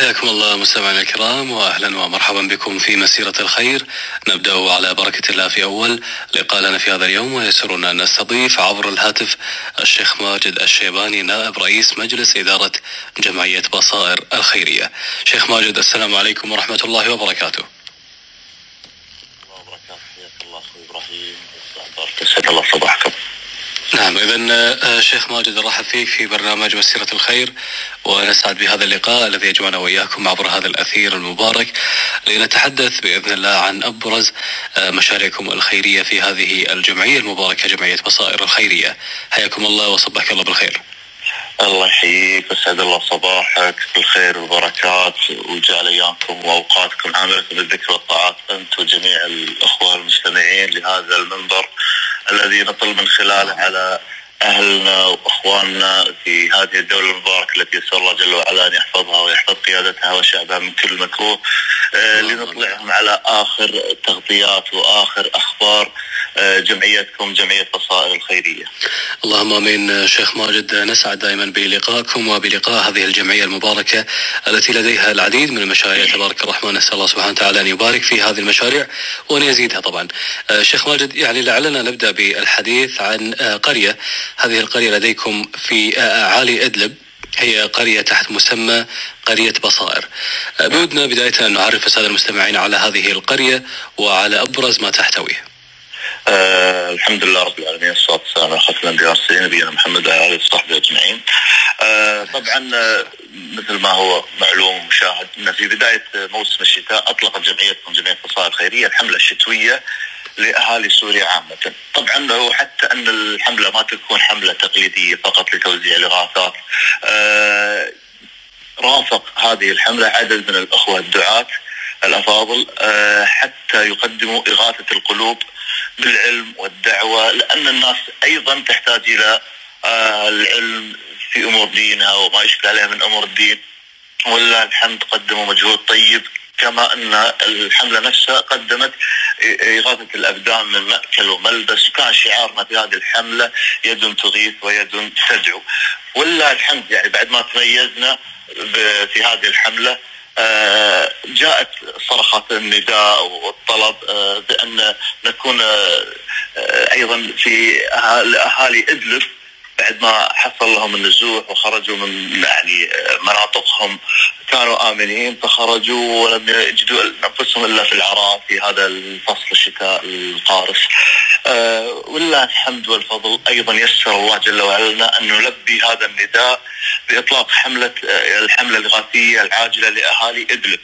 حياكم الله مستمعينا الكرام واهلا ومرحبا بكم في مسيرة الخير نبدأ على بركة الله في أول لقاء لنا في هذا اليوم ويسرنا أن نستضيف عبر الهاتف الشيخ ماجد الشيباني نائب رئيس مجلس إدارة جمعية بصائر الخيرية. شيخ ماجد السلام عليكم ورحمة الله وبركاته. الله وبركاته حياك الله أخوي إبراهيم الله صباحكم. نعم إذا شيخ ماجد نرحب فيك في برنامج مسيرة الخير ونسعد بهذا اللقاء الذي يجمعنا وإياكم عبر هذا الأثير المبارك لنتحدث بإذن الله عن أبرز مشاريعكم الخيرية في هذه الجمعية المباركة جمعية بصائر الخيرية. حياكم الله وصبحك الله بالخير. الله يحييك ويسعد الله صباحك بالخير والبركات ويجعل ايامكم وأوقاتكم عاملة بالذكر والطاعات أنت وجميع الأخوة المستمعين لهذا المنبر. الذي نطل من خلاله على أهلنا وأخواننا في هذه الدولة المباركة التي يسأل الله جل وعلا أن يحفظها ويحفظ قيادتها وشعبها من كل مكروه. لنطلعهم على آخر تغطيات وآخر أخبار آه جمعيتكم جمعية بصائر الخيرية. اللهم آمين شيخ ماجد نسعد دائما بلقائكم وبلقاء هذه الجمعية المباركة التي لديها العديد من المشاريع تبارك الرحمن نسأل الله سبحانه وتعالى أن يبارك في هذه المشاريع وأن يزيدها طبعا. آه شيخ ماجد يعني لعلنا نبدأ بالحديث عن قرية هذه القرية لديكم في اعالي إدلب هي قرية تحت مسمى قرية بصائر. بودنا بداية أن نعرف السادة المستمعين على هذه القرية وعلى أبرز ما تحتويه. آه الحمد لله رب العالمين والصلاه والسلام على خاتم الأنبياء والمرسلين نبينا محمد وعلى آله وصحبه أجمعين. آه طبعا آه مثل ما هو معلوم ومشاهد أن في بداية موسم الشتاء أطلقت جمعيتكم جمعية بصائر الخيريه الحملة الشتوية. لأهالي سوريا عامة، طبعا وحتى أن الحملة ما تكون حملة تقليدية فقط لتوزيع الإغاثات. آه رافق هذه الحملة عدد من الأخوة الدعاة الأفاضل آه حتى يقدموا إغاثة القلوب بالعلم والدعوة لأن الناس أيضا تحتاج إلى آه العلم في أمور دينها وما يشكل عليها من أمور الدين ولله الحمد قدموا مجهود طيب كما أن الحملة نفسها قدمت إغاثة الأبدان من مأكل وملبس وكان شعارنا في هذه الحملة يد تغيث ويد تدعو. ولله الحمد يعني بعد ما تميزنا في هذه الحملة آه جاءت صرخات النداء والطلب آه بأن نكون آه أيضا في اهالي ادلب بعد ما حصل لهم النزوح وخرجوا من يعني مناطقهم. كانوا آمنين فخرجوا ولم يجدوا أنفسهم إلا في العراء في هذا الفصل الشتاء القارس. أه ولله الحمد والفضل أيضا يسر الله جل وعلا أن نلبي هذا النداء بإطلاق حملة الحملة الاغاثيه العاجلة لأهالي إدلب.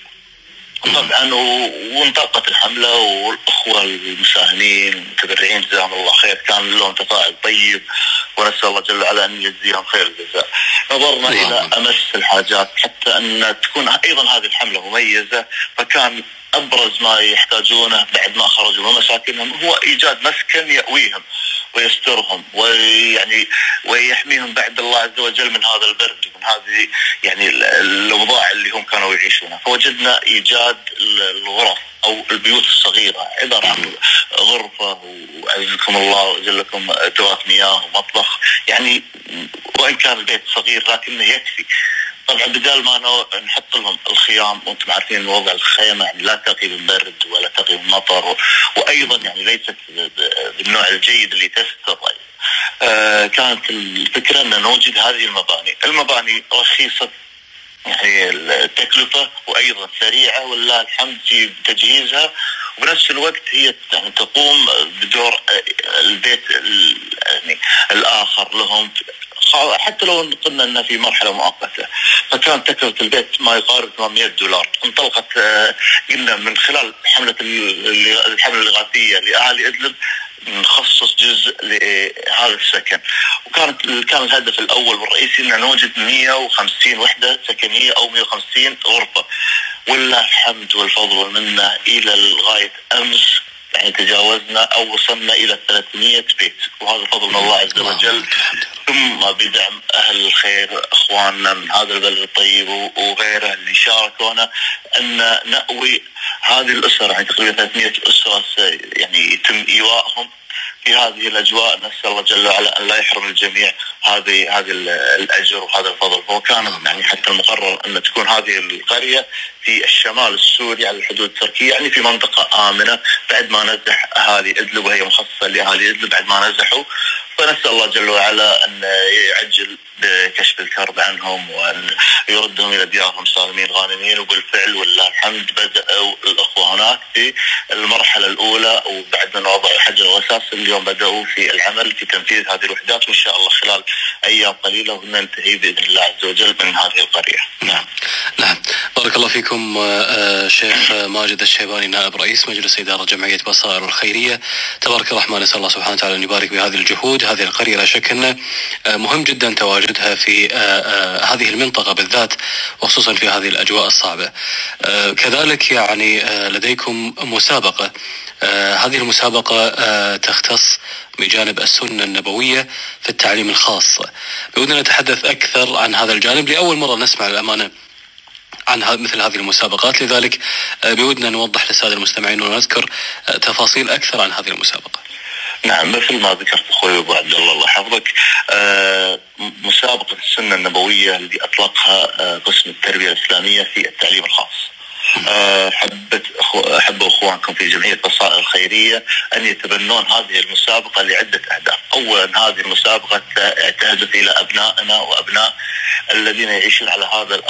طبعا وانطلقت الحملة والأخوة المساهمين المتبرعين جزاهم الله خير كان لهم تفاعل طيب ونسأل الله جل وعلا أن يجزيهم خير الجزاء. نظرنا إلى أمس الحاجات حتى أن تكون أيضا هذه الحملة مميزة فكان أبرز ما يحتاجونه بعد ما خرجوا من مساكنهم هو إيجاد مسكن يأويهم ويسترهم ويعني ويحميهم بعد الله عز وجل من هذا البرد ومن هذه يعني الأوضاع اللي هم كانوا يعيشونها. فوجدنا إيجاد الغرف. أو البيوت الصغيرة عبارة عن غرفة وعزكم الله وجلكم أدوات مياه ومطبخ يعني وإن كان البيت صغير لكنه يكفي. طبعا بدال ما نحط لهم الخيام وأنتم عارفين وضع الخيمة يعني لا تقي من برد ولا تقي من مطر وأيضا يعني ليست بالنوع الجيد اللي تستر. آه كانت الفكرة أن نوجد هذه المباني، المباني رخيصة يعني التكلفة وأيضا سريعة ولله الحمد في تجهيزها. وبنفس الوقت هي يعني تقوم بدور البيت يعني الآخر لهم. حتى لو قلنا إنها في مرحلة مؤقتة. فكان تكلفة البيت ما يقارب 800 دولار. انطلقت قلنا من خلال حملة الحملة الإغاثية لاهالي إدلب نخصص جزء لهذا السكن. وكانت كان الهدف الأول والرئيسي ان نوجد 150 وحدة سكنية أو 150 غرفة. ولله الحمد والفضل والمنة إلى غايه أمس يعني تجاوزنا أو وصلنا إلى 300 بيت. وهذا فضل من الله عز وجل. ثم بدعم أهل الخير أخواننا من هذا البلد الطيب وغيره اللي شاركونا أن نأوي هذه الاسر يعني تقريبا 300 أسرة يعني يتم ايوائهم في هذه الأجواء. نسأل الله جل وعلا أن لا يحرم الجميع هذه هذه الأجر وهذا الفضل. هو كان يعني حتى المقرر أن تكون هذه القرية في الشمال السوري على الحدود التركية يعني في منطقة آمنة بعد ما نزح أهالي إدلب وهي مخصصة لأهالي إدلب بعد ما نزحوا. فنسأل الله جل وعلا أن يعجل بكشف الكرب عنهم وان يردهم إلى ديارهم سالمين غانمين وبالفعل ولله الحمد بدأوا الأخوة هناك في المرحلة الأولى وبعد من وضع الحجر الاساس اليوم بدأوا في العمل في تنفيذ هذه الوحدات وإن شاء الله خلال أيام قليلة وننتهي بإذن الله عز وجل من هذه القرية. نعم. نعم. بارك الله فيكم آه، شيخ ماجد الشيباني نائب رئيس مجلس إدارة جمعية بصائر الخيرية. تبارك الرحمن نسأل الله سبحانه وتعالى أن يبارك بهذه الجهود، هذه القرية لا شك انه آه، مهم جدا تواجدها في آه، هذه المنطقة بالذات وخصوصا في هذه الأجواء الصعبة. كذلك يعني لديكم مسابقة هذه المسابقة تختص بجانب السنة النبوية في التعليم الخاص. بودنا نتحدث أكثر عن هذا الجانب لأول مرة نسمع الأمانة عن مثل هذه المسابقات لذلك آه، بودنا نوضح للساده المستمعين ونذكر آه، تفاصيل أكثر عن هذه المسابقة. نعم مثل ما ذكرت أخوي أبو عبد الله الله يحفظك آه، مسابقة السنة النبوية اللي أطلقها قسم التربية الإسلامية في التعليم الخاص. حبت أحب أخوانكم في جمعية بصائر الخيرية أن يتبنون هذه المسابقة لعدة أهداف، اولا هذه المسابقة تهدف إلى أبنائنا وأبناء الذين يعيشون على هذا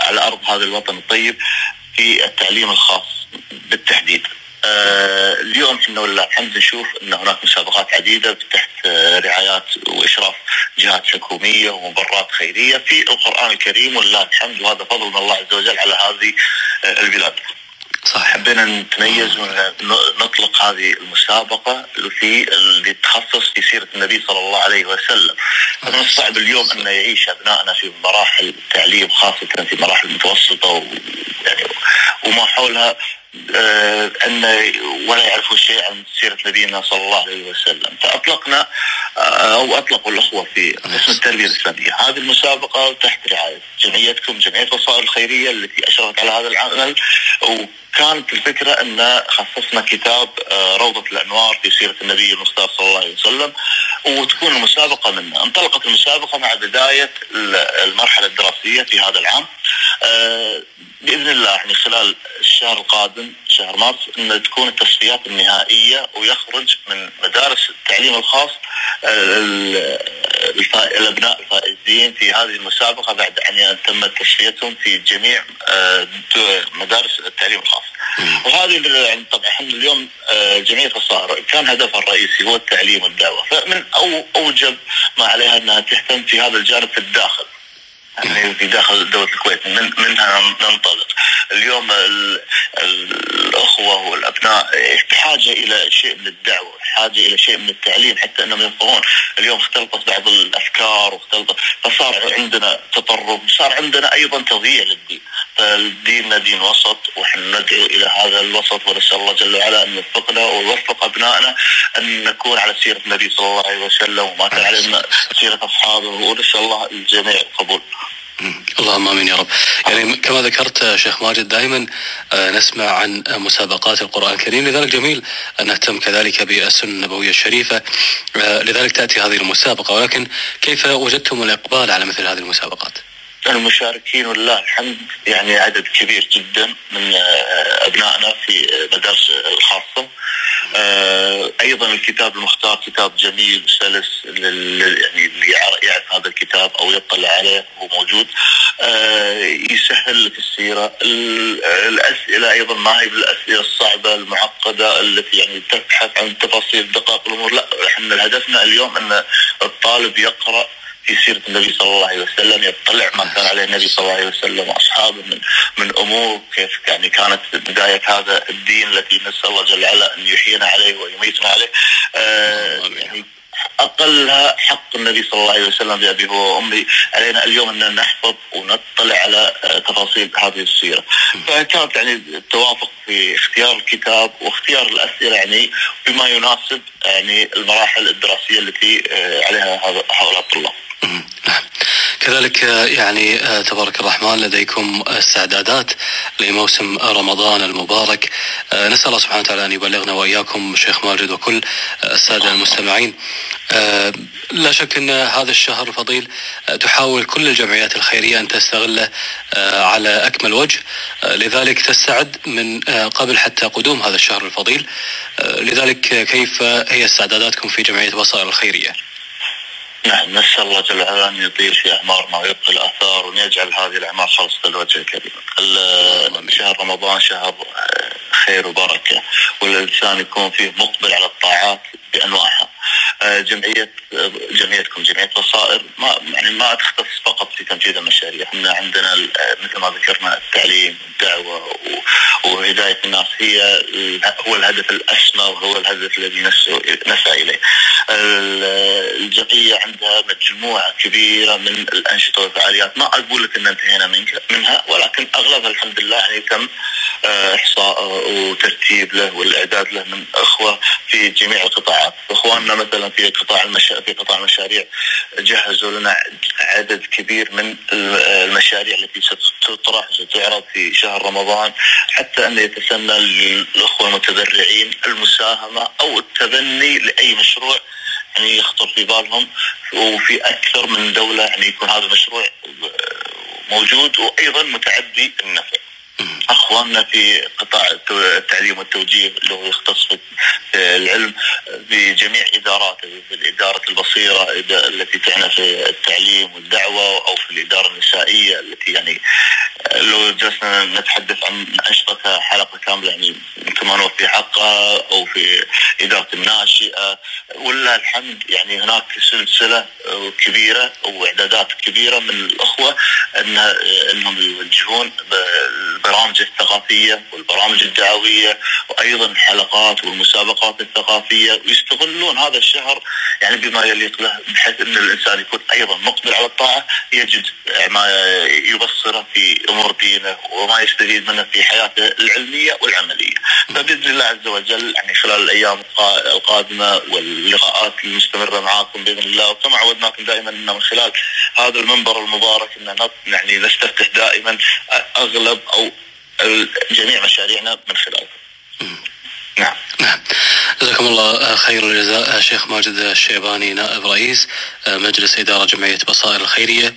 على أرض هذا الوطن الطيب في التعليم الخاص بالتحديد. آه اليوم إحنا ولله الحمد نشوف إن هناك مسابقات عديدة تحت آه رعايات وإشراف جهات حكومية ومبرات خيرية في القرآن الكريم ولله الحمد وهذا فضل من الله عز وجل على هذه آه البلاد. صح حبينا نتميز ونطلق هذه المسابقة في اللي تخصص في سيرة النبي صلى الله عليه وسلم. من الصعب اليوم أن يعيش أبنائنا في مراحل التعليم خاصة في مراحل المتوسطة يعني وما حولها آه، أن ولا يعرفوا شيء عن سيرة نبينا صلى الله عليه وسلم، فأطلقنا آه، أو أطلقوا الأخوة في قسم التربية الإسلامية، هذه المسابقة تحت رعاية جمعيتكم جمعية بصائر الخيرية التي أشرفت على هذا العمل. وكانت الفكرة أن خصصنا كتاب آه، روضة الأنوار في سيرة النبي المصطفى صلى الله عليه وسلم. وتكون المسابقة منها، انطلقت المسابقة مع بداية المرحلة الدراسية في هذا العام. بإذن الله يعني خلال الشهر القادم شهر مارس ان تكون التصفيات النهائية ويخرج من مدارس التعليم الخاص آه، الأبناء الفائزين في هذه المسابقة بعد أن تمت تصفيتهم في جميع آه، مدارس التعليم الخاص. وهذه يعني طبعا إحنا اليوم آه، جمعيه الصائر كان هدفها الرئيسي هو التعليم والدعوة، فمن أوجب ما عليها إنها تهتم في هذا الجانب في الداخل. يعني في داخل دولة الكويت من منها ننطلق اليوم الأخوة والأبناء بحاجة إلى شيء من الدعوة حاجة إلى شيء من التعليم حتى أنهم يفقهون اليوم اختلطت بعض الأفكار واختلطت فصار عندنا تطرف صار عندنا أيضا تضييع للدين. فالدين دين وسط ونحن ندعو إلى هذا الوسط ونسأل الله جل وعلا أن يوفقنا ويوفق أبنائنا أن نكون على سيرة النبي صلى الله عليه وسلم وما كان علينا سيرة أصحابه ونسأل الله الجميع القبول. اللهم آمين يا رب. يعني كما ذكرت شيخ ماجد دائما آه، نسمع عن مسابقات القرآن الكريم لذلك جميل أن نهتم كذلك بالسنة النبوية الشريفة آه، لذلك تأتي هذه المسابقة ولكن كيف وجدتم الإقبال على مثل هذه المسابقات؟ المشاركين ولله الحمد يعني عدد كبير جدا من آه، أبنائنا في المدارس الخاصة أيضا الكتاب المختار كتاب جميل سلس يعني اللي يعرف هذا الكتاب أو يطلع عليه هو موجود. آه، يسهل لك السيرة. الأسئلة أيضا ما هي بالأسئلة الصعبة المعقدة التي يعني تبحث عن تفاصيل دقائق الأمور. لا إحنا هدفنا اليوم أن الطالب يقرأ في سيرة النبي صلى الله عليه وسلم يطلع ما كان عليه النبي صلى الله عليه وسلم وأصحابه من من أمور كيف يعني كانت بداية هذا الدين التي نسأل الله جل وعلا أن يحيينا عليه ويميتنا عليه آه يعني اقلها حق النبي صلى الله عليه وسلم بابي هو وأمي علينا اليوم أن نحفظ ونطلع على تفاصيل هذه السيرة. فكانت يعني التوافق في اختيار الكتاب واختيار الأسئلة يعني بما يناسب يعني المراحل الدراسية التي آه، عليها هؤلاء الطلاب. نعم. كذلك يعني تبارك الرحمن لديكم استعدادات لموسم رمضان المبارك. نسأل الله سبحانه وتعالى أن يبلغنا وإياكم شيخ ماجد وكل السادة المستمعين. لا شك أن هذا الشهر الفضيل تحاول كل الجمعيات الخيرية أن تستغله على أكمل وجه. لذلك تستعد من قبل حتى قدوم هذا الشهر الفضيل. لذلك كيف هي استعداداتكم في جمعية بصائر الخيرية؟ نعم نسأل الله جل وعلا أن يطيل في أعمارنا ويبقي الآثار وأن يجعل هذه الأعمار خالصة للوجه الكريم. شهر رمضان شهر خير وبركة والإنسان يكون فيه مقبل على الطاعات بأنواعها. جمعية جمعيتكم جمعية بصائر ما يعني ما تختص فقط في تنفيذ المشاريع، إحنا عندنا مثل ما ذكرنا التعليم، الدعوة وهداية الناس هي هو الهدف الأسمى وهو الهدف الذي نسعى إليه. الجمعية عندها مجموعة كبيرة من الأنشطة والفعاليات. ما أقول لك أن انتهينا منها ولكن أغلبها الحمد لله يعني تم إحصاء وترتيب له والإعداد له من أخوة في جميع القطاعات. إخواننا مثلا في قطاع المشا... في قطاع المشاريع جهزوا لنا عدد كبير من المشاريع التي ستطرح وستعرض في شهر رمضان حتى أن يتسنى للأخوة المتبرعين المساهمة أو التبني لأي مشروع يعني يخطر في بالهم وفي أكثر من دولة يعني يكون هذا المشروع موجود وأيضا متعدي النفع. أخواننا في قطاع التعليم والتوجيه اللي هو يختص في العلم بجميع اداراته في الاداره البصيره التي تعنى في التعليم والدعوة أو في الإدارة النسائية التي يعني لو جلسنا نتحدث عن انشطتها حلقة كاملة يعني يمكن ما نوفي حقها أو في إدارة الناشئة ولله الحمد يعني هناك سلسلة كبيرة واعدادات كبيرة من الأخوة ان أنهم يوجهون البرامج الثقافية والبرامج الدعوية وأيضا الحلقات والمسابقات الثقافية ويستغلون هذا الشهر يعني بما يليق له بحيث أن الإنسان يكون أيضا مقبل على الطاعة يجد ما يبصره في امور دينه وما يستفيد منه في حياته العلمية والعملية. فبإذن الله عز وجل يعني خلال الأيام القادمة واللقاءات المستمرة معاكم بإذن الله وكما عودناكم دائما إن من خلال هذا المنبر المبارك إن يعني نستفتح دائما أغلب أو جميع مشاريعنا من خلالكم. نعم. نعم. جزاكم الله خير الجزاء شيخ ماجد الشيباني نائب رئيس مجلس إدارة جمعية بصائر الخيرية.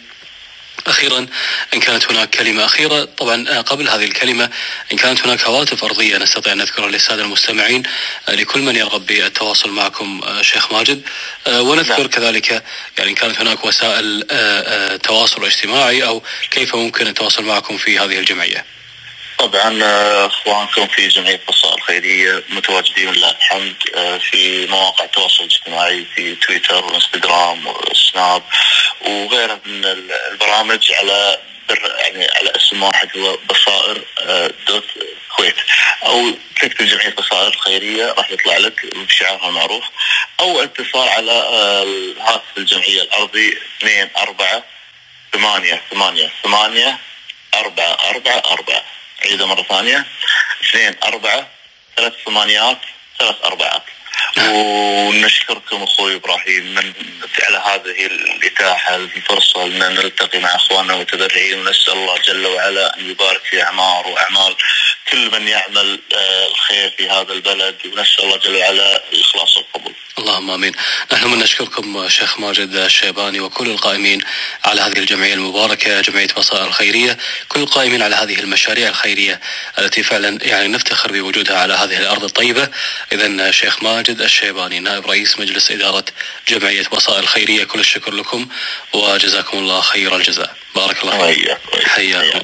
أخيرا إن كانت هناك كلمة أخيرة طبعا قبل هذه الكلمة إن كانت هناك هواتف أرضية نستطيع أن نذكرها للسادة المستمعين لكل من يرغب بالتواصل معكم شيخ ماجد ونذكر نعم. كذلك يعني إن كانت هناك وسائل تواصل اجتماعي أو كيف ممكن التواصل معكم في هذه الجمعية. طبعا أخوانكم في جمعيه بصائر الخيرية متواجدين لله الحمد في مواقع التواصل الاجتماعي في تويتر وإنستغرام وسناب وغيرها من البرامج على يعني على اسم واحد هو بصائر دوت كويت. أو تكتب جمعيه بصائر الخيرية راح يطلع لك بشعارها المعروف. أو اتصال على الهاتف الجمعية الأرضي 2 4 8 8 8 4 4 4 عيدها مرة ثانية اثنين أربعة ثلاث ثمانيات ثلاث أربعات ونشكركم أخوي إبراهيم من على هذه الإتاحة الفرصة ان نلتقي مع أخواننا المتبرعين ونسأل الله جل وعلا أن يبارك في أعمار وأعمال كل من يعمل الخير في هذا البلد ونسأل الله جل وعلا الاخلاص والقبول. اللهم آمين. نحن من نشكركم شيخ ماجد الشيباني وكل القائمين على هذه الجمعية المباركة جمعية بصائر الخيرية، كل القائمين على هذه المشاريع الخيرية التي فعلا يعني نفتخر بوجودها على هذه الأرض الطيبة. اذا شيخ ماجد الشيباني نائب رئيس مجلس إدارة جمعية بصائر الخيرية كل الشكر لكم وجزاكم الله خير الجزاء. بارك الله فيك. حياكم.